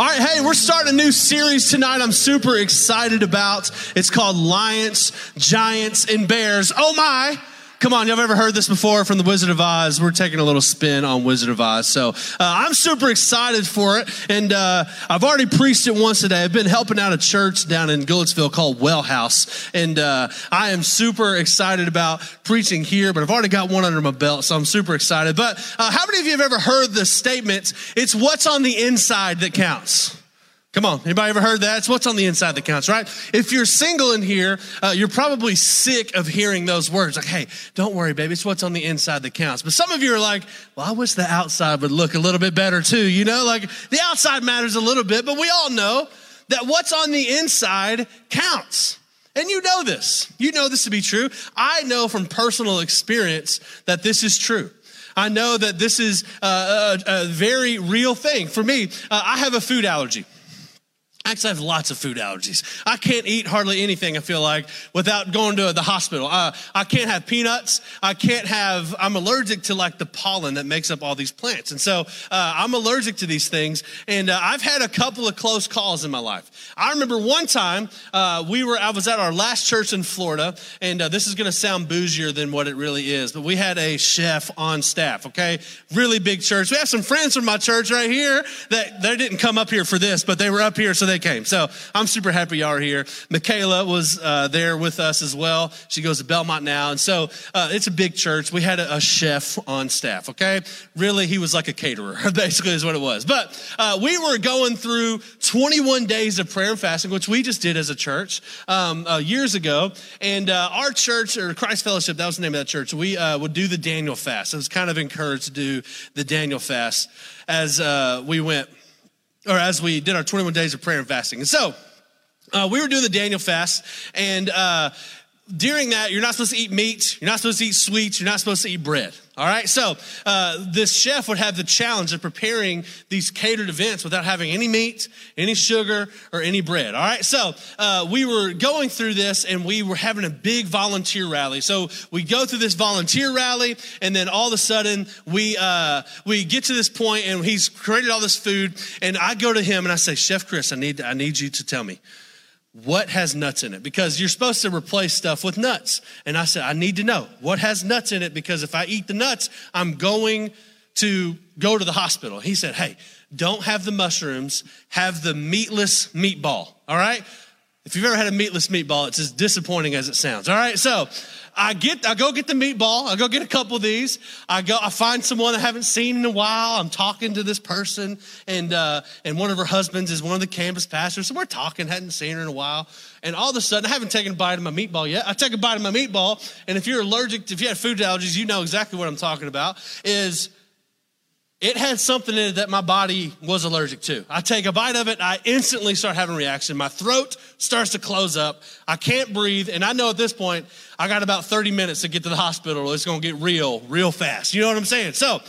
All right, hey, we're starting a new series tonight I'm super excited about. It's called Lions, Giants, and Bears. Oh my! Come on, y'all ever heard this before from the Wizard of Oz? We're taking a little spin on Wizard of Oz. So uh, I'm super excited for it. And uh, I've already preached it once today. I've been helping out a church down in Goodlettsville called Well House. And uh, I am super excited about preaching here, but I've already got one under my belt, so I'm super excited. But uh, how many of you have ever heard the statement, it's what's on the inside that counts? Come on, anybody ever heard that? It's what's on the inside that counts, right? If you're single in here, uh, you're probably sick of hearing those words. Like, hey, don't worry, baby, it's what's on the inside that counts. But some of you are like, well, I wish the outside would look a little bit better too. You know, like the outside matters a little bit, but we all know that what's on the inside counts. And you know this. You know this to be true. I know from personal experience that this is true. I know that this is a, a, a very real thing. For me, uh, I have a food allergy. Actually, I have lots of food allergies. I can't eat hardly anything, I feel like, without going to the hospital. Uh, I can't have peanuts. I can't have, I'm allergic to like the pollen that makes up all these plants. And so uh, I'm allergic to these things. And uh, I've had a couple of close calls in my life. I remember one time uh, we were, I was at our last church in Florida, and uh, this is going to sound bougier than what it really is, but we had a chef on staff, okay? Really big church. We have some friends from my church right here that they didn't come up here for this, but they were up here so they came. So I'm super happy y'all are here. Michaela was uh, there with us as well. She goes to Belmont now. And so uh, it's a big church. We had a, a, chef on staff, okay? Really, he was like a caterer, basically, is what it was. But uh, we were going through 21 days of prayer and fasting, which we just did as a church um, uh, years ago. And uh, our church, or Christ Fellowship, that was the name of that church, we uh, would do the Daniel fast. I was kind of encouraged to do the Daniel fast as we went or as we did our 21 days of prayer and fasting. And so uh, we were doing the Daniel fast, and uh, during that, you're not supposed to eat meat, you're not supposed to eat sweets, you're not supposed to eat bread. All right, so uh, this chef would have the challenge of preparing these catered events without having any meat, any sugar, or any bread. All right, so uh, we were going through this and we were having a big volunteer rally. So we go through this volunteer rally, and then all of a sudden we uh, we get to this point, and he's created all this food, and I go to him and I say, Chef Chris, I need I need you to tell me what has nuts in it? Because you're supposed to replace stuff with nuts. And i said i need to know what has nuts in it? Because if i eat the nuts i'm going to go to the hospital. He said hey don't have the mushrooms. Have the meatless meatball all right? If you've ever had a meatless meatball it's as disappointing as it sounds all right? So I get, I go get the meatball. I go get a couple of these. I go, I find someone I haven't seen in a while. I'm talking to this person, and uh, and one of her husbands is one of the campus pastors. So we're talking, hadn't seen her in a while, and all of a sudden, I haven't taken a bite of my meatball yet. I take a bite of my meatball, and if you're allergic, to, if you have food allergies, you know exactly what I'm talking about. Is it had something in it that my body was allergic to. I take a bite of it, I instantly start having reaction. My throat starts to close up. I can't breathe. And I know at this point, I got about 30 minutes to get to the hospital. It's going to get real, real fast. You know what I'm saying? So,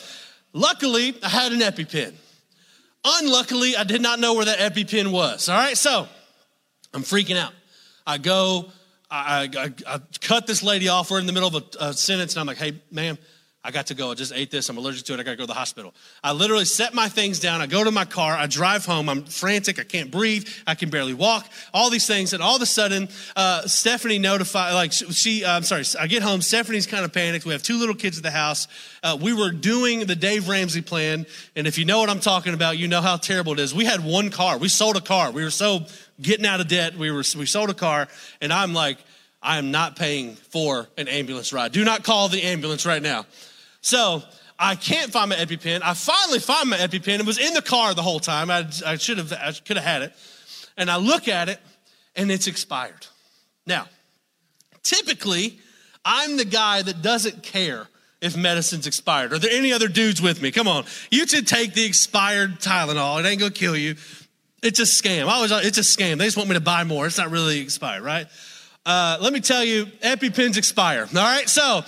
luckily, I had an EpiPen. Unluckily, I did not know where that EpiPen was. All right, so I'm freaking out. I go, I, I, I cut this lady off. We're in the middle of a, a sentence, and I'm like, hey, ma'am, I got to go. I just ate this. I'm allergic to it. I got to go to the hospital. I literally set my things down. I go to my car. I drive home. I'm frantic. I can't breathe. I can barely walk. All these things. And all of a sudden, uh, Stephanie notified, like she, uh, I'm sorry, I get home. Stephanie's kind of panicked. We have two little kids at the house. Uh, we were doing the Dave Ramsey plan. And if you know what I'm talking about, you know how terrible it is. We had one car. We sold a car. We were so getting out of debt. We were, we sold a car. And I'm like, I am not paying for an ambulance ride. Do not call the ambulance right now. So I can't find my EpiPen. I finally find my EpiPen. It was in the car the whole time. I, I should have, I could have had it. And I look at it and it's expired. Now, typically, I'm the guy that doesn't care if medicine's expired. Are there any other dudes with me? Come on. You should take the expired Tylenol. It ain't gonna kill you. It's a scam. I always, it's a scam. They just want me to buy more. It's not really expired, right? Uh, let me tell you, EpiPens expire. All right. So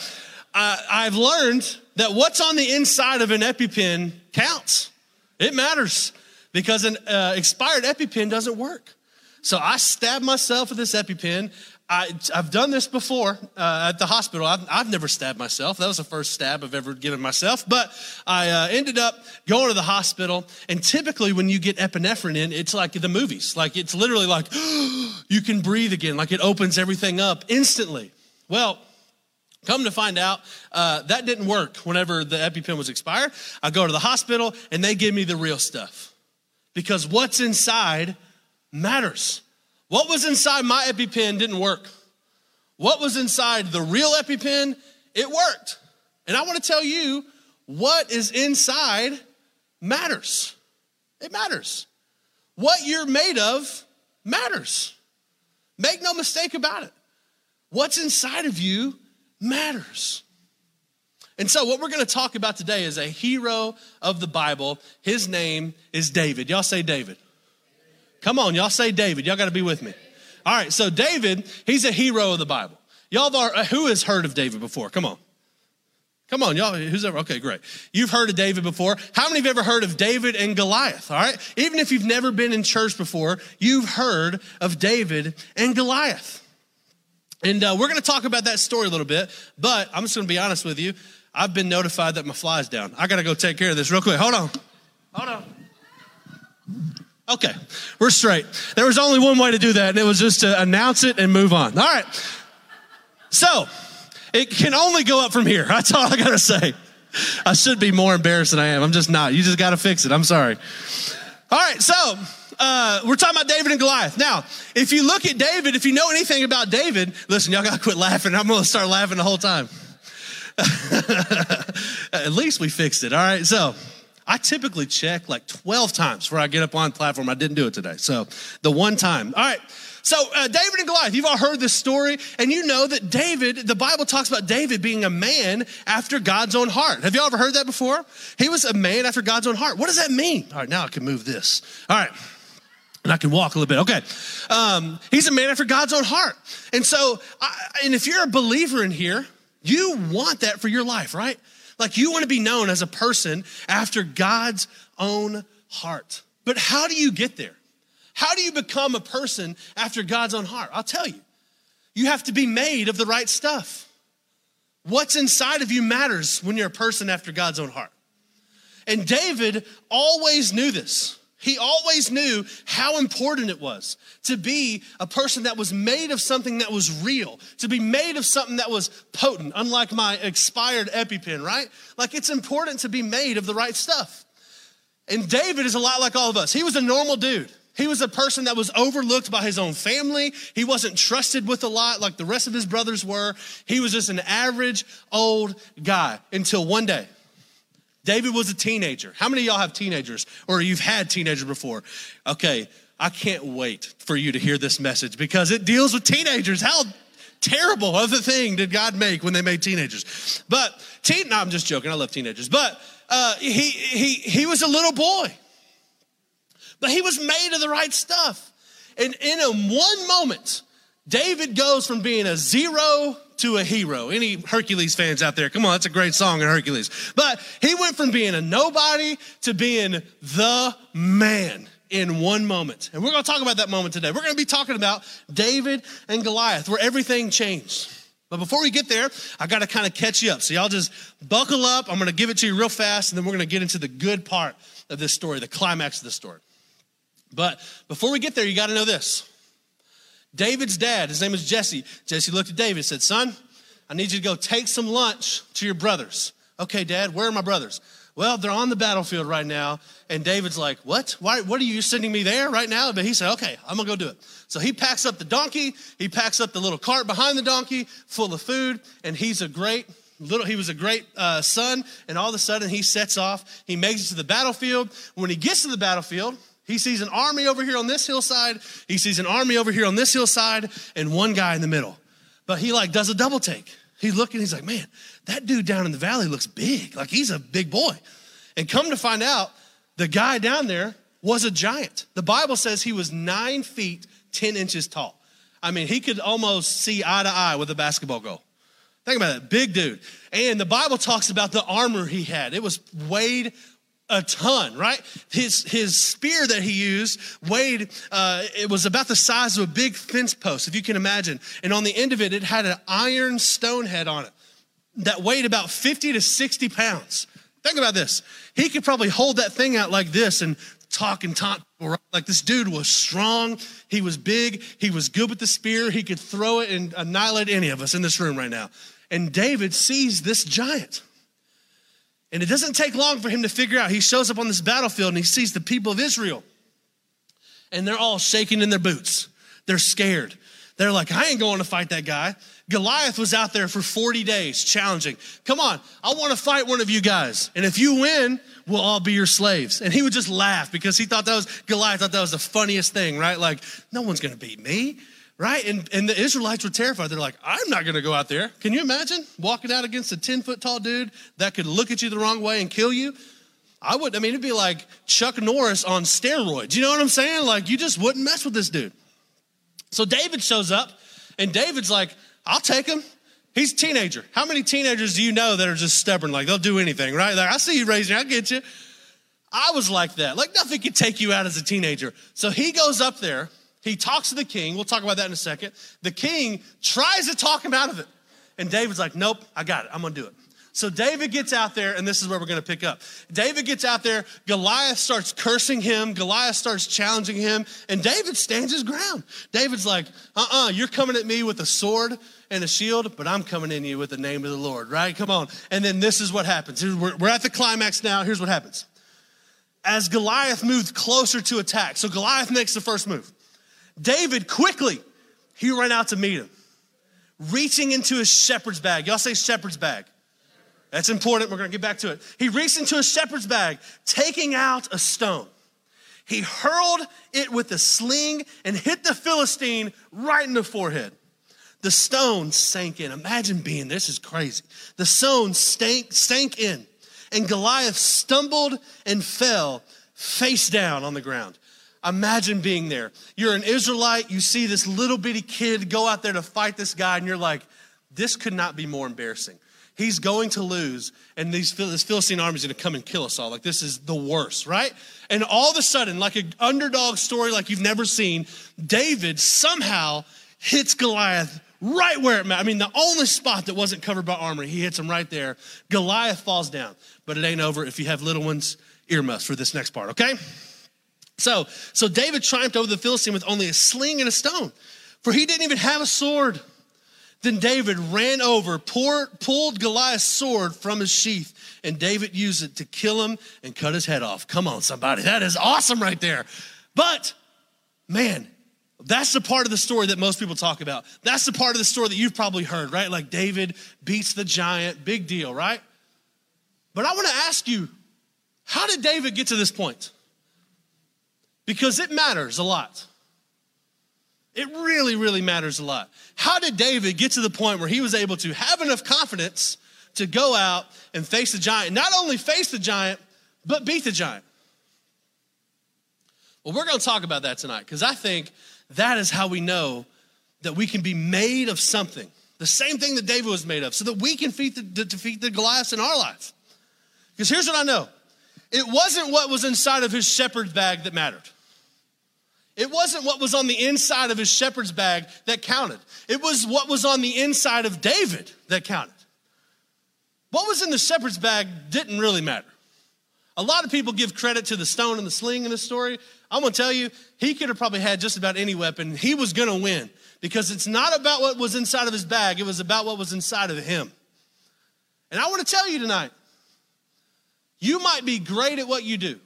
uh, I've learned that what's on the inside of an EpiPen counts. It matters because an uh, expired EpiPen doesn't work. So I stabbed myself with this EpiPen. I, have done this before uh, at the hospital. I've, I've, never stabbed myself. That was the first stab I've ever given myself. But I uh, ended up going to the hospital. And typically, when you get epinephrine in, it's like the movies. Like it's literally like you can breathe again. Like it opens everything up instantly. Well, Come to find out, uh, that didn't work whenever the EpiPen was expired. I go to the hospital and they give me the real stuff because what's inside matters. What was inside my EpiPen didn't work. What was inside the real EpiPen, it worked. And I want to tell you what is inside matters. It matters. What you're made of matters. Make no mistake about it. What's inside of you matters. And so, what we're going to talk about today is a hero of the Bible. His name is David. Y'all say David. Come on, y'all say David. Y'all got to be with me. All right, so David, he's a hero of the Bible. Y'all are, who has heard of David before? Come on. Come on, y'all. Who's ever? Okay, great. You've heard of David before. How many have ever heard of David and Goliath? All right. Even if you've never been in church before, you've heard of David and Goliath. And uh, we're going to talk about that story a little bit, but I'm just going to be honest with you. I've been notified that my fly's down. I got to go take care of this real quick. Hold on. Hold on. Okay, we're straight. There was only one way to do that, and it was just to announce it and move on. All right. So, it can only go up from here. That's all I got to say. I should be more embarrassed than I am. I'm just not. You just got to fix it. I'm sorry. All right, so uh, we're talking about David and Goliath. Now, if you look at David, if you know anything about David, listen, y'all got to quit laughing. I'm to start laughing the whole time. at least we fixed it. All right, so I typically check like 12 times before I get up on platform. I didn't do it today. So the one time. All right. So uh, David and Goliath, you've all heard this story, and you know that David, the Bible talks about David being a man after God's own heart. Have you all ever heard that before? He was a man after God's own heart. What does that mean? All right, now I can move this. All right. And I can walk a little bit. Okay. Um, he's a man after God's own heart. And so, I, and if you're a believer in here, you want that for your life, right? Like you want to be known as a person after God's own heart. But how do you get there? How do you become a person after God's own heart? I'll tell you. You have to be made of the right stuff. What's inside of you matters when you're a person after God's own heart. And David always knew this. He always knew how important it was to be a person that was made of something that was real, to be made of something that was potent, unlike my expired EpiPen, right? Like it's important to be made of the right stuff. And David is a lot like all of us. He was a normal dude. He was a person that was overlooked by his own family. He wasn't trusted with a lot like the rest of his brothers were. He was just an average old guy until one day David was a teenager. How many of y'all have teenagers or you've had teenagers before? Okay, I can't wait for you to hear this message because it deals with teenagers. How terrible of a thing did God make when they made teenagers? But teen, no, I'm just joking. I love teenagers. But uh, he he he was a little boy, but he was made of the right stuff. And in a one moment, David goes from being a zero to a hero. Any Hercules fans out there? Come on, that's a great song in Hercules. But he went from being a nobody to being the man in one moment. And we're going to talk about that moment today. We're going to be talking about David and Goliath, where everything changed. But before we get there, I got to kind of catch you up. So y'all just buckle up. I'm going to give it to you real fast, and then we're going to get into the good part of this story, the climax of the story. But before we get there, you got to know this. David's dad, his name is Jesse. Jesse looked at David and said, Son, I need you to go take some lunch to your brothers. Okay, dad, where are my brothers? Well, they're on the battlefield right now. And David's like, What? Why, what are you sending me there right now? But he said, Okay, I'm gonna go do it. So he packs up the donkey, he packs up the little cart behind the donkey full of food, and he's a great little he was a great uh, son and all of a sudden he sets off he makes it to the battlefield when he gets to the battlefield he sees an army over here on this hillside. He sees an army over here on this hillside and one guy in the middle. But he like does a double take. He's looking, he's like, man, that dude down in the valley looks big. Like he's a big boy. And come to find out, the guy down there was a giant. The Bible says he was nine feet, 10 inches tall. I mean, he could almost see eye to eye with a basketball goal. Think about that, big dude. And the Bible talks about the armor he had. It was weighed a ton, right? His, his spear that he used weighed, uh, it was about the size of a big fence post, if you can imagine. And on the end of it, it had an iron stone head on it that weighed about 50 to 60 pounds. Think about this. He could probably hold that thing out like this and talk and people. Like this dude was strong. He was big. He was good with the spear. He could throw it and annihilate any of us in this room right now. And David sees this giant. And it doesn't take long for him to figure out. He shows up on this battlefield and he sees the people of Israel. And they're all shaking in their boots. They're scared. They're like, I ain't going to fight that guy. Goliath was out there for 40 days challenging. Come on, I want to fight one of you guys. And if you win, we'll all be your slaves. And he would just laugh because he thought that was, Goliath thought that was the funniest thing, right? Like, no one's going to beat me right? And, and the Israelites were terrified. They're like, I'm not going to go out there. Can you imagine walking out against a 10 foot tall dude that could look at you the wrong way and kill you? I would, I mean, it'd be like Chuck Norris on steroids. You know what I'm saying? Like, you just wouldn't mess with this dude. So David shows up, and David's like, I'll take him. He's a teenager. How many teenagers do you know that are just stubborn? Like, they'll do anything, right? Like, I see you raising, I get you. I was like that. Like, nothing could take you out as a teenager. So he goes up there he talks to the king. We'll talk about that in a second. The king tries to talk him out of it. And David's like, nope, I got it. I'm going to do it. So David gets out there, and this is where we're going to pick up. David gets out there. Goliath starts cursing him. Goliath starts challenging him, and David stands his ground. David's like, uh uh-uh, uh, you are coming at me with a sword and a shield, but I'm coming in you with the name of the Lord, right? Come on. And then this is what happens. We're, we're at the climax now. Here's what happens. As Goliath moves closer to attack, so Goliath makes the first move. David quickly, he ran out to meet him, reaching into his shepherd's bag. Y'all say shepherd's bag. That's important. We're going to get back to it. He reached into his shepherd's bag, taking out a stone. He hurled it with a sling and hit the Philistine right in the forehead. The stone sank in. Imagine being this is crazy. The stone stank, sank in, and Goliath stumbled and fell face down on the ground. Imagine being there. You're an Israelite, you see this little bitty kid go out there to fight this guy, and you're like, this could not be more embarrassing. He's going to lose, and these, this Philistine army is going to come and kill us all. Like, this is the worst, right? And all of a sudden, like an underdog story like you've never seen, David somehow hits Goliath right where it mattered. I mean, the only spot that wasn't covered by armor, he hits him right there. Goliath falls down, but it ain't over. If you have little ones, earmuffs for this next part, okay? So, so David triumphed over the Philistine with only a sling and a stone, for he didn't even have a sword. Then David ran over, pour, pulled Goliath's sword from his sheath, and David used it to kill him and cut his head off. Come on, somebody. That is awesome right there. But, man, that's the part of the story that most people talk about. That's the part of the story that you've probably heard, right? Like David beats the giant, big deal, right? But I want to ask you, how did David get to this point? Because it matters a lot. It really, really matters a lot. How did David get to the point where he was able to have enough confidence to go out and face the giant? Not only face the giant, but beat the giant. Well, we're going to talk about that tonight because I think that is how we know that we can be made of something. The same thing that David was made of, so that we can defeat the, defeat the Goliaths in our life. Because here's what I know it wasn't what was inside of his shepherd's bag that mattered. It wasn't what was on the inside of his shepherd's bag that counted. It was what was on the inside of David that counted. What was in the shepherd's bag didn't really matter. A lot of people give credit to the stone and the sling in this story. I'm gonna tell you, he could have probably had just about any weapon. He was gonna win because it's not about what was inside of his bag, it was about what was inside of him. And I wanna tell you tonight, you might be great at what you do,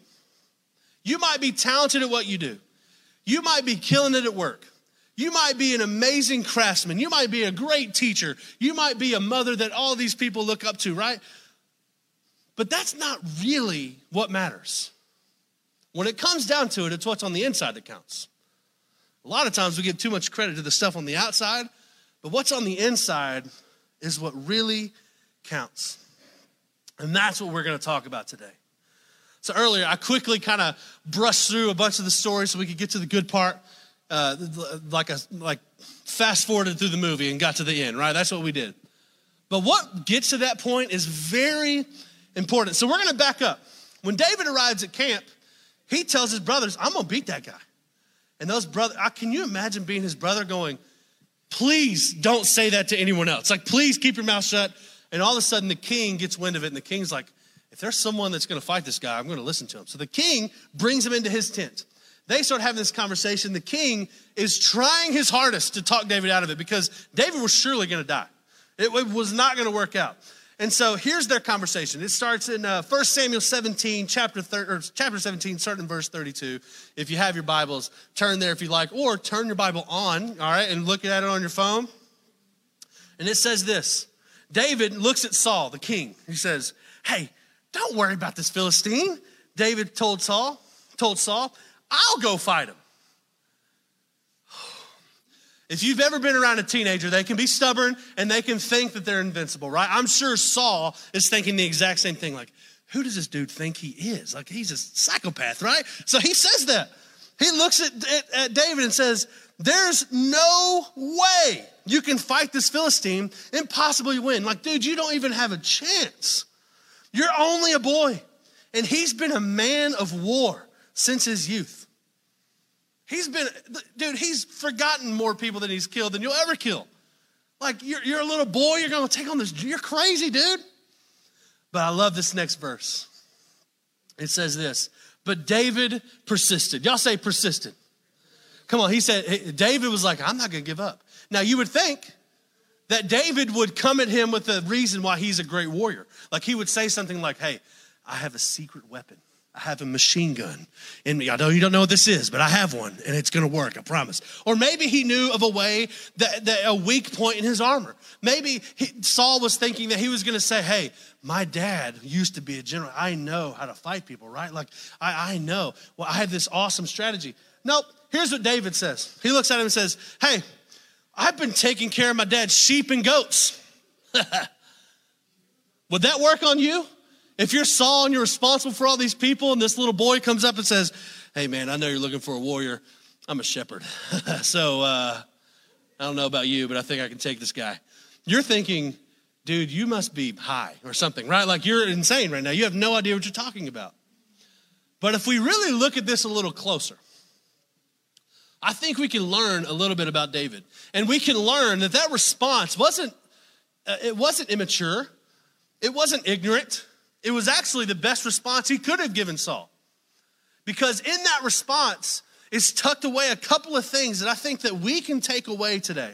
you might be talented at what you do. You might be killing it at work. You might be an amazing craftsman. You might be a great teacher. You might be a mother that all these people look up to, right? But that's not really what matters. When it comes down to it, it's what's on the inside that counts. A lot of times we give too much credit to the stuff on the outside, but what's on the inside is what really counts. And that's what we're going to talk about today. So earlier, I quickly kind of brushed through a bunch of the stories so we could get to the good part, uh, like a like fast forwarded through the movie and got to the end. Right? That's what we did. But what gets to that point is very important. So we're going to back up. when David arrives at camp, he tells his brothers, I'm gonna beat that guy. And those brothers, can you imagine being his brother going, please don't say that to anyone else. Like, please keep your mouth shut. And all of a sudden, the king gets wind of it, and the king's like, if there's someone that's gonna fight this guy, I'm gonna listen to him. So the king brings him into his tent. They start having this conversation. The king is trying his hardest to talk David out of it because David was surely gonna die. It, was not gonna work out. And so here's their conversation. It starts in uh, 1 Samuel 17, chapter, thir- or chapter 17, starting in verse 32. If you have your Bibles, turn there if you like, or turn your Bible on, all right, and look at it on your phone. And it says this David looks at Saul, the king. He says, Hey, don't worry about this Philistine. David told Saul, told Saul, I'll go fight him. If you've ever been around a teenager, they can be stubborn and they can think that they're invincible, right? I'm sure Saul is thinking the exact same thing like, who does this dude think he is? Like, he's a psychopath, right? So he says that. He looks at, at, at David and says, There's no way you can fight this Philistine and possibly win. Like, dude, you don't even have a chance. You're only a boy. And he's been a man of war since his youth. He's been, dude, he's forgotten more people than he's killed than you'll ever kill. Like, you're, you're a little boy, you're gonna take on this, you're crazy, dude. But I love this next verse. It says this, but David persisted. Y'all say persisted. Come on, he said, David was like, I'm not gonna give up. Now, you would think that David would come at him with a reason why he's a great warrior. Like, he would say something like, Hey, I have a secret weapon. I have a machine gun in me. I know you don't know what this is, but I have one and it's gonna work, I promise. Or maybe he knew of a way that, that a weak point in his armor. Maybe he, Saul was thinking that he was gonna say, Hey, my dad used to be a general. I know how to fight people, right? Like, I, I know. Well, I have this awesome strategy. Nope. Here's what David says. He looks at him and says, Hey, I've been taking care of my dad's sheep and goats. Would that work on you? If you're Saul and you're responsible for all these people, and this little boy comes up and says, Hey, man, I know you're looking for a warrior. I'm a shepherd. so uh, I don't know about you, but I think I can take this guy. You're thinking, dude, you must be high or something, right? Like you're insane right now. You have no idea what you're talking about. But if we really look at this a little closer, I think we can learn a little bit about David. And we can learn that that response wasn't, uh, it wasn't immature. It wasn't ignorant. It was actually the best response he could have given Saul. Because in that response is tucked away a couple of things that I think that we can take away today.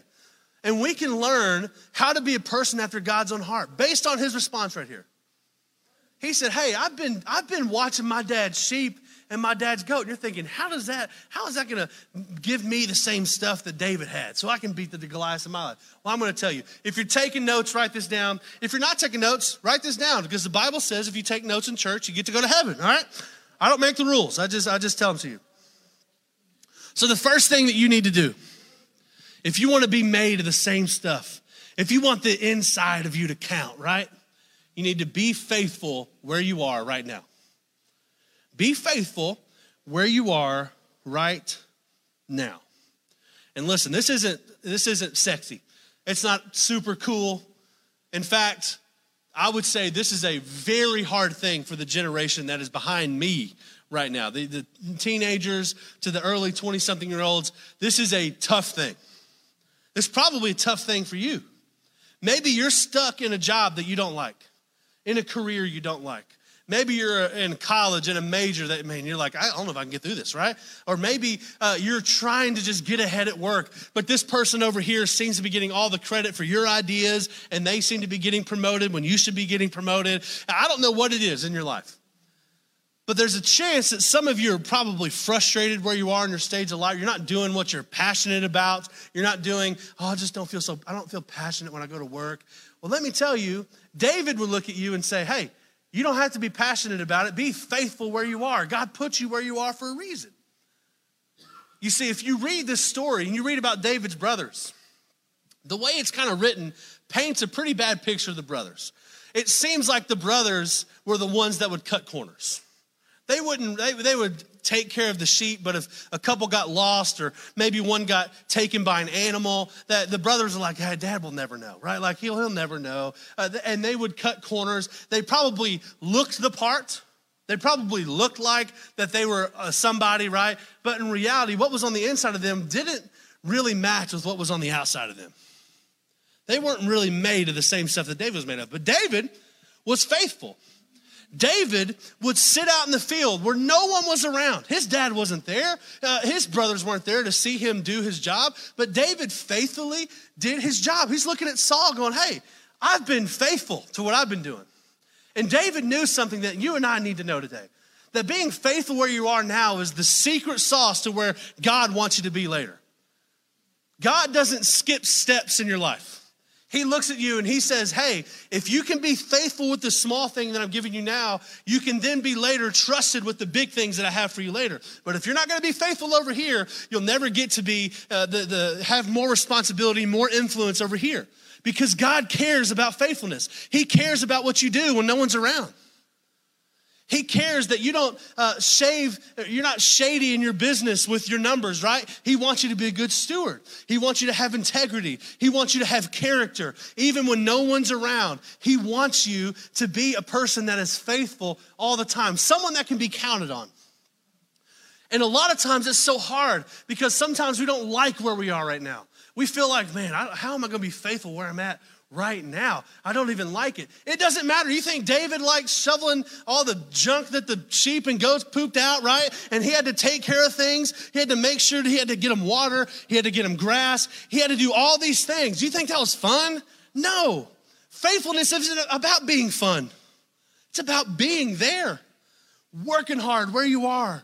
And we can learn how to be a person after God's own heart based on his response right here. He said, Hey, I've been, I've been watching my dad's sheep and my dad's goat. And you're thinking, how does that, how is that gonna give me the same stuff that David had so I can beat the Goliath in my life? Well, I'm gonna tell you. If you're taking notes, write this down. If you're not taking notes, write this down because the Bible says if you take notes in church, you get to go to heaven, all right? I don't make the rules. I just I just tell them to you. So the first thing that you need to do, if you want to be made of the same stuff, if you want the inside of you to count, right? You need to be faithful where you are right now. Be faithful where you are right now. And listen, this isn't this isn't sexy. It's not super cool. In fact, I would say this is a very hard thing for the generation that is behind me right now. The, the teenagers to the early 20 something year olds, this is a tough thing. It's probably a tough thing for you. Maybe you're stuck in a job that you don't like, in a career you don't like. Maybe you're in college in a major that, man, you're like, I don't know if I can get through this, right? Or maybe uh, you're trying to just get ahead at work, but this person over here seems to be getting all the credit for your ideas and they seem to be getting promoted when you should be getting promoted. I don't know what it is in your life. But there's a chance that some of you are probably frustrated where you are in your stage of life. You're not doing what you're passionate about. You're not doing, oh, I just don't feel so, I don't feel passionate when I go to work. Well, let me tell you, David would look at you and say, hey, you don't have to be passionate about it. Be faithful where you are. God put you where you are for a reason. You see, if you read this story and you read about David's brothers, the way it's kind of written paints a pretty bad picture of the brothers. It seems like the brothers were the ones that would cut corners. They wouldn't, they, they would take care of the sheep, but if a couple got lost or maybe one got taken by an animal, that the brothers are like, hey, dad will never know, right? Like he'll, he'll never know. Uh, and they would cut corners. They probably looked the part, They probably looked like that they were uh, somebody, right? But in reality, what was on the inside of them didn't really match with what was on the outside of them. They weren't really made of the same stuff that David was made of. But David was faithful. David would sit out in the field where no one was around. His dad wasn't there, uh, his brothers weren't there to see him do his job, but David faithfully did his job. He's looking at Saul going, Hey, I've been faithful to what I've been doing. And David knew something that you and I need to know today that being faithful where you are now is the secret sauce to where God wants you to be later. God doesn't skip steps in your life. He looks at you and he says, Hey, if you can be faithful with the small thing that I'm giving you now, you can then be later trusted with the big things that I have for you later. But if you're not going to be faithful over here, you'll never get to be uh, the, the have more responsibility, more influence over here. Because God cares about faithfulness. He cares about what you do when no one's around. He cares that you don't uh, shave, you're not shady in your business with your numbers, right? He wants you to be a good steward. He wants you to have integrity. He wants you to have character. Even when no one's around, He wants you to be a person that is faithful all the time, someone that can be counted on. And a lot of times it's so hard because sometimes we don't like where we are right now. We feel like, man, how am I going to be faithful where I'm at right now. I don't even like it. It doesn't matter. You think David liked shoveling all the junk that the sheep and goats pooped out, right? And he had to take care of things. He had to make sure he had to get them water. He had to get them grass. He had to do all these things. You think that was fun? No. Faithfulness isn't about being fun. It's about being there, working hard where you are,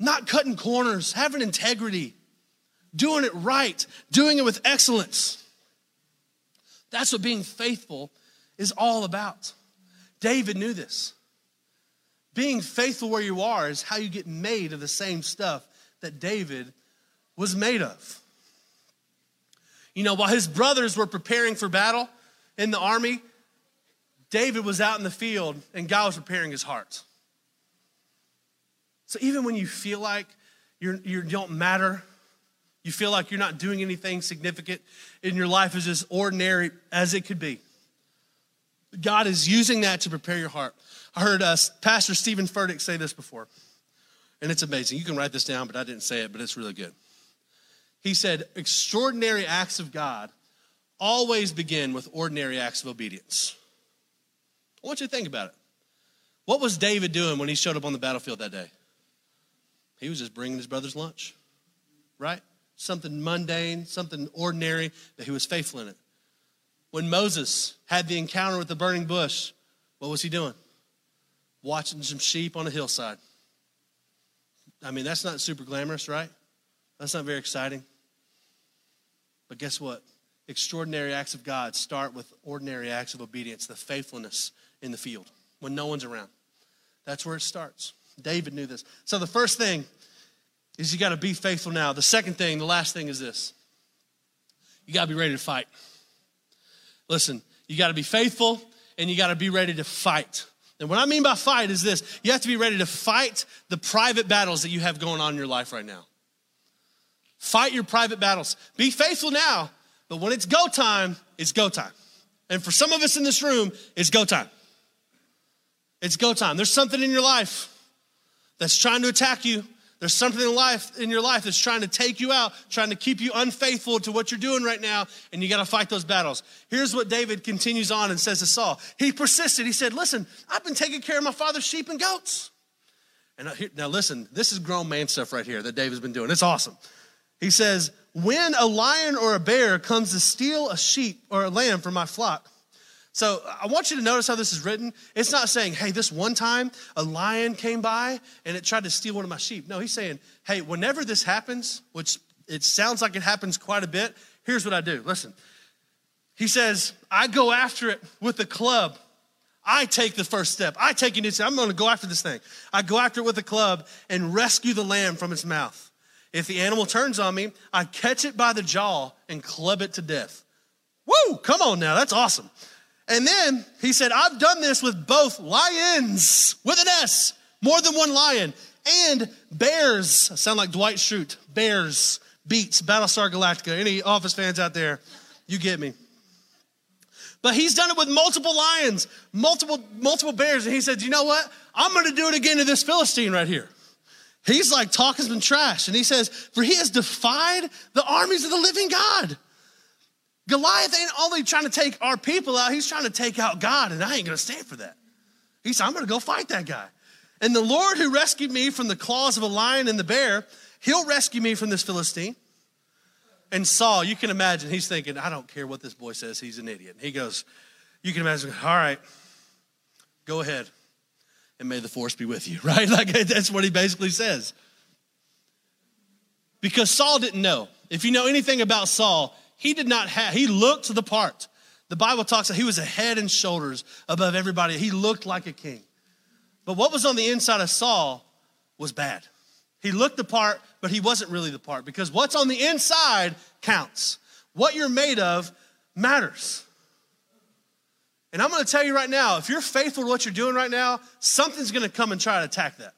not cutting corners, having integrity, doing it right, doing it with excellence. That's what being faithful is all about. David knew this. Being faithful where you are is how you get made of the same stuff that David was made of. You know, while his brothers were preparing for battle in the army, David was out in the field and God was preparing his heart. So even when you feel like you're, you don't matter, you feel like you're not doing anything significant in your life is as ordinary as it could be. God is using that to prepare your heart. I heard uh, Pastor Steven Furtick say this before, and it's amazing. You can write this down, but I didn't say it, but it's really good. He said, Extraordinary acts of God always begin with ordinary acts of obedience. I want you to think about it. What was David doing when he showed up on the battlefield that day? He was just bringing his brother's lunch, right? Something mundane, something ordinary, but he was faithful in it. When Moses had the encounter with the burning bush, what was he doing? Watching some sheep on a hillside. I mean, that's not super glamorous, right? That's not very exciting. But guess what? Extraordinary acts of God start with ordinary acts of obedience, the faithfulness in the field when no one's around. That's where it starts. David knew this. So the first thing is you got to be faithful now. The second thing, the last thing is this you got to be ready to fight. Listen, you got to be faithful and you got to be ready to fight. And what I mean by fight is this you have to be ready to fight the private battles that you have going on in your life right now. Fight your private battles. Be faithful now, but when it's go time, it's go time. And for some of us in this room, it's go time. It's go time. There's something in your life that's trying to attack you. There's something in life in your life that's trying to take you out, trying to keep you unfaithful to what you're doing right now, and you got to fight those battles. Here's what David continues on and says to Saul. He persisted. He said, "Listen, I've been taking care of my father's sheep and goats." And uh, now listen, this is grown man stuff right here that David's been doing. It's awesome. He says, "When a lion or a bear comes to steal a sheep or a lamb from my flock, so I want you to notice how this is written. It's not saying, hey, this one time a lion came by and it tried to steal one of my sheep. No, he's saying, hey, whenever this happens, which it sounds like it happens quite a bit, here's what I do. Listen. He says, I go after it with a club. I take the first step. I take initiative. I'm going to go after this thing. I go after it with a club and rescue the lamb from its mouth. If the animal turns on me, I catch it by the jaw and club it to death. Woo! Come on now, that's awesome. And then he said, I've done this with both lions, with an S, more than one lion, and bears. I sound like Dwight Schrute. Bears, beats, Battlestar Galactica. Any Office fans out there? You get me. But he's done it with multiple lions, multiple, multiple bears. And he said, You know what? I'm going to do it again to this Philistine right here. He's like talking some trash. And he says, For he has defied the armies of the living God. Goliath ain't only trying to take our people out, he's trying to take out God. And I ain't to stand for that. He said, I'm to go fight that guy. And the Lord who rescued me from the claws of a lion and the bear, he'll rescue me from this Philistine. And Saul, you can imagine, he's thinking, I don't care what this boy says, he's an idiot. And he goes, You can imagine, all right, go ahead, and may the force be with you, right? Like that's what he basically says. Because Saul didn't know. If you know anything about Saul, he did not have, he looked the part. The Bible talks that he was a head and shoulders above everybody. He looked like a king. But what was on the inside of Saul was bad. He looked the part, but he wasn't really the part because what's on the inside counts. What you're made of matters. And I'm going to tell you right now if you're faithful to what you're doing right now, something's going to come and try to attack that.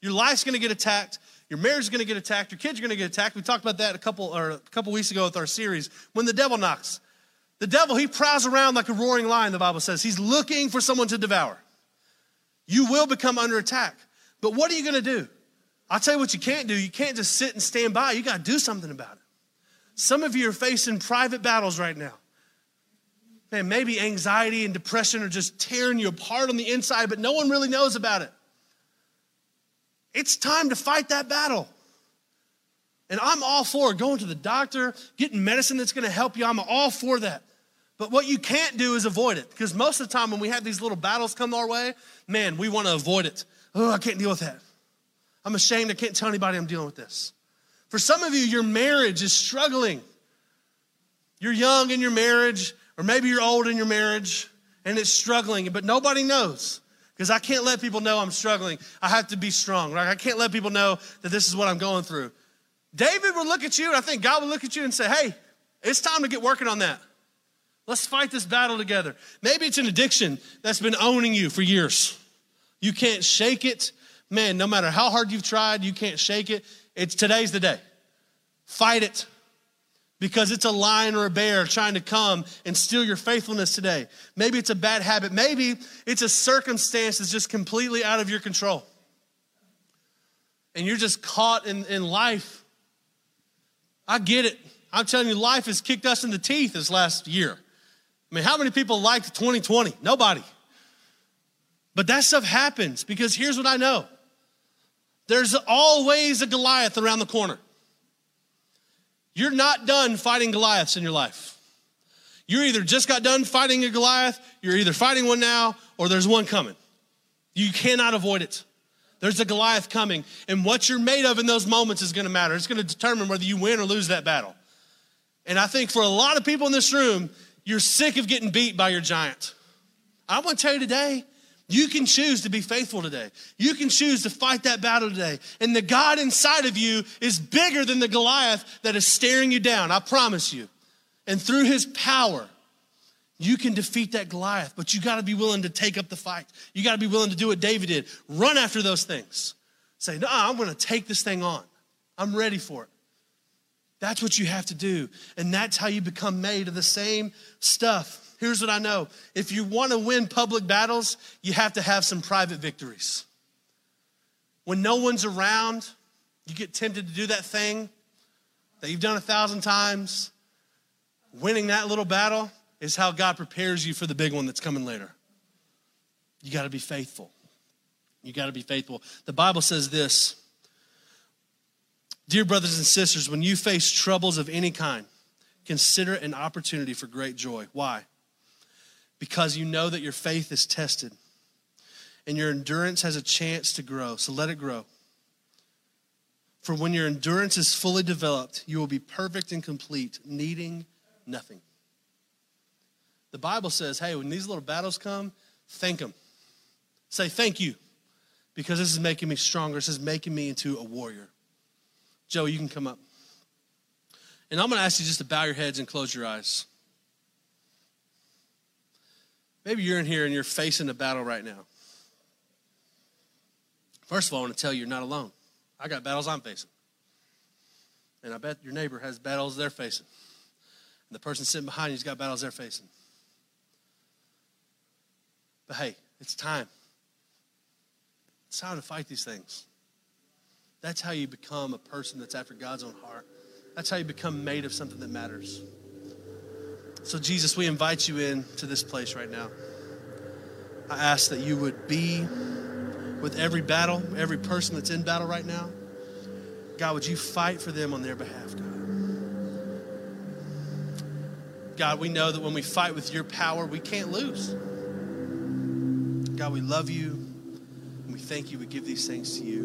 Your life's going to get attacked. Your marriage is going to get attacked. Your kids are going to get attacked. We talked about that a couple or a couple weeks ago with our series. When the devil knocks, the devil he prowls around like a roaring lion. The Bible says he's looking for someone to devour. You will become under attack. But what are you going to do? I'll tell you what you can't do. You can't just sit and stand by. You got to do something about it. Some of you are facing private battles right now. Man, maybe anxiety and depression are just tearing you apart on the inside, but no one really knows about it. It's time to fight that battle. And I'm all for going to the doctor, getting medicine that's going to help you. I'm all for that. But what you can't do is avoid it. Because most of the time when we have these little battles come our way, man, we want to avoid it. Oh, I can't deal with that. I'm ashamed. I can't tell anybody I'm dealing with this. For some of you, your marriage is struggling. You're young in your marriage, or maybe you're old in your marriage, and it's struggling, but nobody knows. Because I can't let people know I'm struggling. I have to be strong, right? I can't let people know that this is what I'm going through. David would look at you, and I think God would look at you and say, hey, it's time to get working on that. Let's fight this battle together. Maybe it's an addiction that's been owning you for years. You can't shake it. Man, no matter how hard you've tried, you can't shake it. It's today's the day. Fight it because it's a lion or a bear trying to come and steal your faithfulness today. Maybe it's a bad habit. Maybe it's a circumstance that's just completely out of your control. And you're just caught in, in life. I get it. I'm telling you, life has kicked us in the teeth this last year. I mean, how many people liked 2020? Nobody. But that stuff happens because here's what I know there's always a Goliath around the corner. You're not done fighting Goliaths in your life. You either just got done fighting a Goliath, you're either fighting one now, or there's one coming. You cannot avoid it. There's a Goliath coming, and what you're made of in those moments is gonna matter. It's gonna determine whether you win or lose that battle. And I think for a lot of people in this room, you're sick of getting beat by your giant. I want to tell you today, you can choose to be faithful today. You can choose to fight that battle today. And the God inside of you is bigger than the Goliath that is staring you down. I promise you. And through his power, you can defeat that Goliath, but you got to be willing to take up the fight. You got to be willing to do what David did run after those things. Say, no, I'm going to take this thing on. I'm ready for it. That's what you have to do. And that's how you become made of the same stuff. Here's what I know if you want to win public battles, you have to have some private victories. When no one's around, you get tempted to do that thing that you've done a thousand times. Winning that little battle is how God prepares you for the big one that's coming later. You got to be faithful. You got to be faithful. The Bible says this Dear brothers and sisters, when you face troubles of any kind, consider it an opportunity for great joy. Why? Because you know that your faith is tested and your endurance has a chance to grow. So let it grow. For when your endurance is fully developed, you will be perfect and complete, needing nothing. The Bible says, hey, when these little battles come, thank them. Say, thank you, because this is making me stronger. This is making me into a warrior. Joe, you can come up. And I'm going to ask you just to bow your heads and close your eyes. Maybe you're in here and you're facing a battle right now. First of all, I want to tell you you're not alone. I got battles I'm facing. And I bet your neighbor has battles they're facing. And the person sitting behind you's got battles they're facing. But hey, it's time. It's time to fight these things. That's how you become a person that's after God's own heart. That's how you become made of something that matters. So, Jesus, we invite you in to this place right now. I ask that you would be with every battle, every person that's in battle right now. God, would you fight for them on their behalf, God? God, we know that when we fight with your power, we can't lose. God, we love you and we thank you. We give these things to you.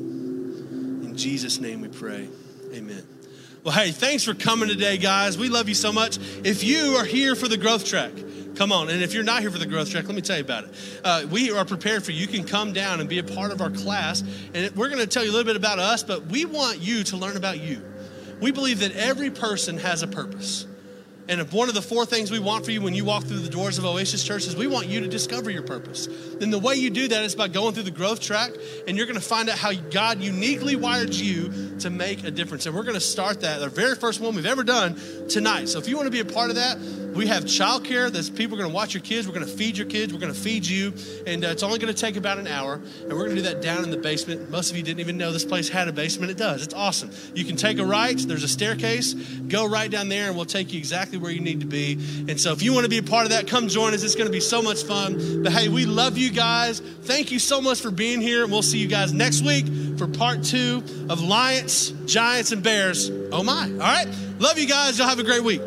In Jesus' name we pray. Amen. Well, hey, thanks for coming today, guys. We love you so much. If you are here for the growth track, come on. And if you're not here for the growth track, let me tell you about it. Uh, we are prepared for you. You can come down and be a part of our class. And we're going to tell you a little bit about us, but we want you to learn about you. We believe that every person has a purpose. And if one of the four things we want for you when you walk through the doors of Oasis Church is we want you to discover your purpose. Then the way you do that is by going through the growth track, and you're going to find out how God uniquely wired you to make a difference. And we're going to start that, the very first one we've ever done tonight. So if you want to be a part of that, we have childcare. That's people are going to watch your kids. We're going to feed your kids. We're going to feed you, and uh, it's only going to take about an hour. And we're going to do that down in the basement. Most of you didn't even know this place had a basement. It does. It's awesome. You can take a right. There's a staircase. Go right down there, and we'll take you exactly where you need to be. And so, if you want to be a part of that, come join us. It's going to be so much fun. But hey, we love you guys. Thank you so much for being here, and we'll see you guys next week for part two of Lions, Giants, and Bears. Oh my! All right. Love you guys. Y'all have a great week.